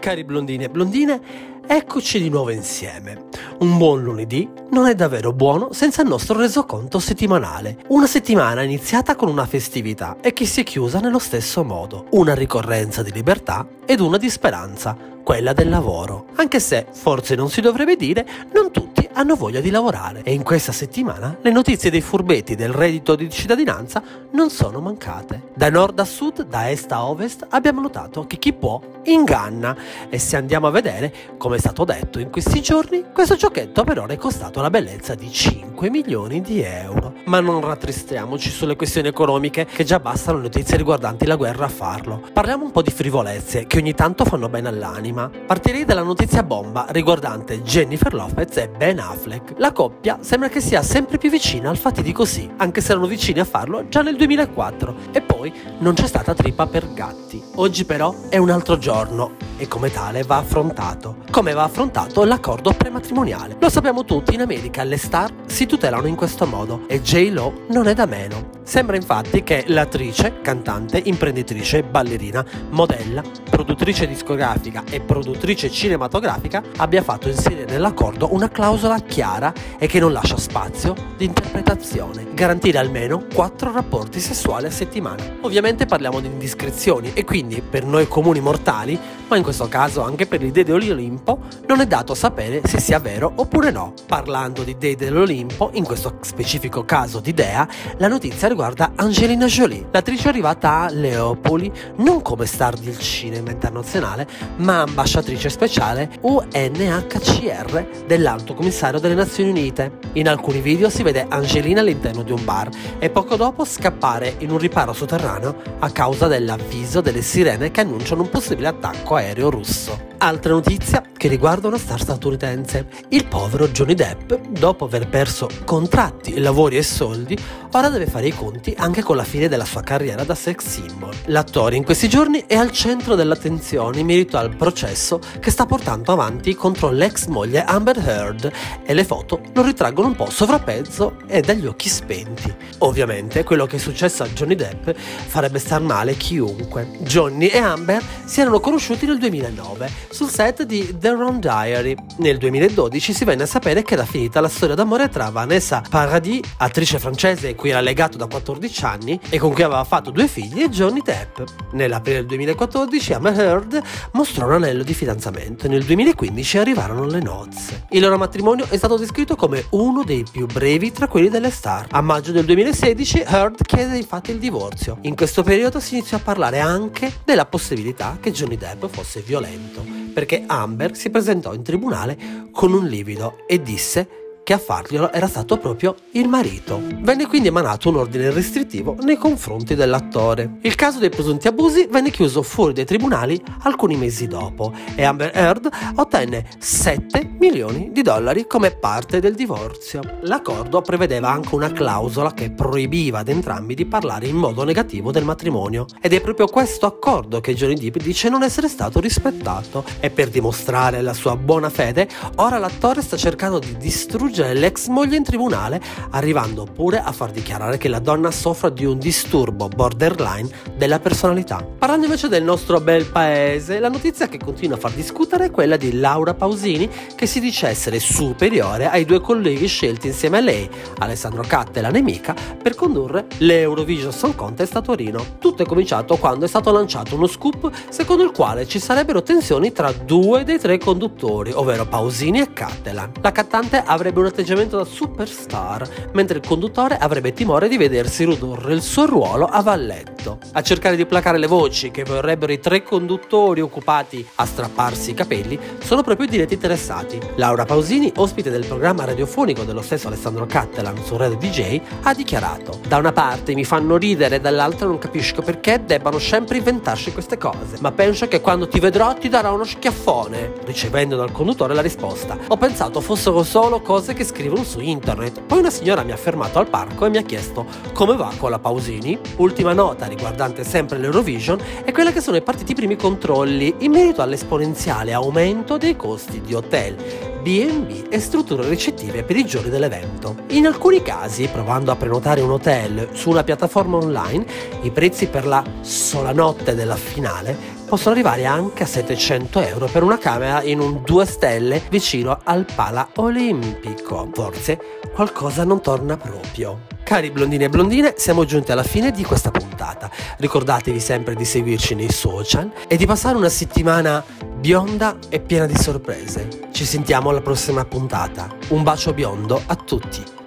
Cari blondini e blondine, eccoci di nuovo insieme. Un buon lunedì non è davvero buono senza il nostro resoconto settimanale. Una settimana iniziata con una festività e che si è chiusa nello stesso modo. Una ricorrenza di libertà ed una di speranza, quella del lavoro. Anche se, forse non si dovrebbe dire, non tutti hanno voglia di lavorare e in questa settimana le notizie dei furbetti del reddito di cittadinanza non sono mancate. Da nord a sud, da est a ovest abbiamo notato che chi può inganna e se andiamo a vedere, come è stato detto in questi giorni, questo giochetto per ora è costato la bellezza di 5 milioni di euro. Ma non rattristiamoci sulle questioni economiche che già bastano le notizie riguardanti la guerra a farlo. Parliamo un po' di frivolezze che ogni tanto fanno bene all'anima. Partirei dalla notizia bomba riguardante Jennifer Lopez e Ben Affleck. La coppia sembra che sia sempre più vicina al fatidico sì, anche se erano vicini a farlo già nel 2004 e poi non c'è stata trippa per gatti. Oggi però è un altro giorno e come tale va affrontato. Come va affrontato l'accordo prematrimoniale. Lo sappiamo tutti, in America le star si tutelano in questo modo e J-Lo non è da meno. Sembra infatti che l'attrice, cantante, imprenditrice, ballerina, modella, produttrice discografica e produttrice cinematografica abbia fatto inserire nell'accordo una clausola chiara e che non lascia spazio di interpretazione. Garantire almeno 4 rapporti sessuali a settimana. Ovviamente parliamo di indiscrezioni e quindi per noi comuni mortali, ma in questo caso anche per i dei dell'Olimpo, non è dato sapere se sia vero oppure no. Parlando di dei dell'Olimpo, in questo specifico caso di Dea, la notizia riguarda Angelina Jolie, l'attrice arrivata a Leopoli non come star del cinema internazionale, ma ambasciatrice speciale UNHCR dell'Alto Commissario delle Nazioni Unite. In alcuni video si vede Angelina all'interno di un bar e poco dopo scappare in un riparo sotterraneo a causa dell'avviso delle sirene che annunciano un possibile attacco aereo russo. Altra notizia che riguarda una star statunitense. Il povero Johnny Depp, dopo aver perso contratti, lavori e soldi, ora deve fare i conti anche con la fine della sua carriera da sex symbol. L'attore in questi giorni è al centro dell'attenzione in merito al processo che sta portando avanti contro l'ex moglie Amber Heard e le foto lo ritraggono un po' sovrappeso e dagli occhi spenti. Ovviamente quello che è successo a Johnny Depp farebbe star male chiunque. Johnny e Amber si erano conosciuti nel 2009 sul set di The Ron Diary. Nel 2012 si venne a sapere che era finita la storia d'amore tra Vanessa Paradis, attrice francese cui era legato da 14 anni e con cui aveva fatto due figli, e Johnny Depp. Nell'aprile del 2014 Amber Heard mostrò un anello di fidanzamento e nel 2015 arrivarono le nozze. Il loro matrimonio è stato descritto come uno dei più brevi tra quelli delle star. A maggio del 2016 Heard chiese infatti il divorzio. In questo periodo si iniziò a parlare anche della possibilità che Johnny Depp fosse violento perché Amber si presentò in tribunale con un livido e disse che a farglielo era stato proprio il marito. Venne quindi emanato un ordine restrittivo nei confronti dell'attore. Il caso dei presunti abusi venne chiuso fuori dai tribunali alcuni mesi dopo e Amber Heard ottenne 7 milioni di dollari come parte del divorzio. L'accordo prevedeva anche una clausola che proibiva ad entrambi di parlare in modo negativo del matrimonio ed è proprio questo accordo che Johnny Depp dice non essere stato rispettato e per dimostrare la sua buona fede ora l'attore sta cercando di distruggere spingere l'ex moglie in tribunale, arrivando pure a far dichiarare che la donna soffra di un disturbo borderline della personalità. Parlando invece del nostro bel paese, la notizia che continua a far discutere è quella di Laura Pausini, che si dice essere superiore ai due colleghi scelti insieme a lei, Alessandro Catta e la nemica, per condurre l'Eurovision Song Contest a Torino. Tutto è cominciato quando è stato lanciato uno scoop secondo il quale ci sarebbero tensioni tra due dei tre conduttori, ovvero Pausini e Cattelan. La cantante avrebbe una atteggiamento da superstar, mentre il conduttore avrebbe timore di vedersi ridurre il suo ruolo a valletto. A cercare di placare le voci che vorrebbero i tre conduttori occupati a strapparsi i capelli sono proprio i diretti interessati. Laura Pausini, ospite del programma radiofonico dello stesso Alessandro Cattelan su Red DJ, ha dichiarato: Da una parte mi fanno ridere, dall'altra non capisco perché debbano sempre inventarsi queste cose, ma penso che quando ti vedrò ti darò uno schiaffone. Ricevendo dal conduttore la risposta: Ho pensato fossero solo cose che che scrivono su internet. Poi una signora mi ha fermato al parco e mi ha chiesto come va con la Pausini. Ultima nota riguardante sempre l'Eurovision è quella che sono partiti i primi controlli in merito all'esponenziale aumento dei costi di hotel, B&B e strutture ricettive per i giorni dell'evento. In alcuni casi, provando a prenotare un hotel su una piattaforma online, i prezzi per la sola notte della finale possono arrivare anche a 700 euro per una camera in un 2 stelle vicino al Pala Olimpico. Forse qualcosa non torna proprio. Cari blondini e blondine, siamo giunti alla fine di questa puntata. Ricordatevi sempre di seguirci nei social e di passare una settimana bionda e piena di sorprese. Ci sentiamo alla prossima puntata. Un bacio biondo a tutti.